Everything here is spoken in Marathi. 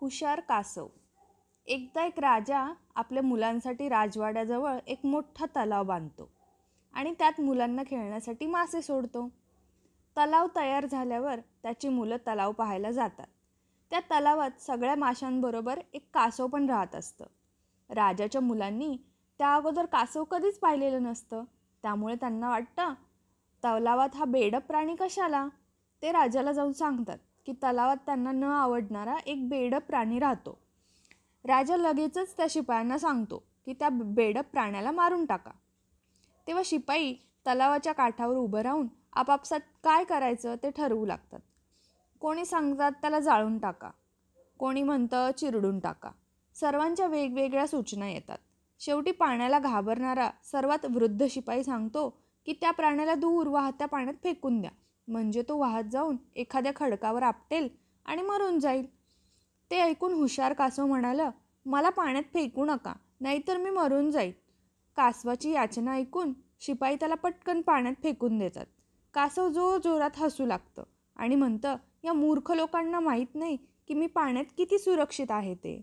हुशार कासव. एकदा एक राजा आपल्या मुलांसाठी राजवाड्याजवळ एक मोठा तलाव बांधतो आणि त्यात मुलांना खेळण्यासाठी मासे सोडतो. तलाव तयार झाल्यावर त्याची मुलं तलाव पाहायला जातात. त्या तलावात सगळ्या माशांबरोबर एक कासव पण राहत असतं. राजाच्या मुलांनी त्या अगोदर कासव कधीच पाहिलेलं नसतं. त्यामुळे त्यांना वाटतं तलावात हा बेडप प्राणी कशाला? ते राजाला जाऊन सांगतात. की तलावात त्यांना न आवडणारा एक बेडप प्राणी राहतो. राजा लगेचच त्या शिपायांना सांगतो की त्या बेडप प्राण्याला मारून टाका. तेव्हा शिपाई तलावाच्या काठावर उभं राहून आपापसात काय करायचं ते ठरवू लागतात. कोणी सांगतात त्याला जाळून टाका. कोणी म्हणतं चिरडून टाका. सर्वांच्या वेगवेगळ्या सूचना येतात. शेवटी पाण्याला घाबरणारा सर्वात वृद्ध शिपाई सांगतो की त्या प्राण्याला दूर वाहत्या पाण्यात फेकून द्या. म्हणजे तो वाहत जाऊन एखाद्या खडकावर आपटेल आणि मरून जाईल. ते ऐकून हुशार कासव म्हणालं मला पाण्यात फेकू नका नाहीतर मी मरून जाईल कासवाची याचना ऐकून शिपाई त्याला पटकन पाण्यात फेकून देतात. कासव जोर जोरात हसू लागतं आणि म्हणतं या मूर्ख लोकांना माहीत नाही की मी पाण्यात किती सुरक्षित आहे ते.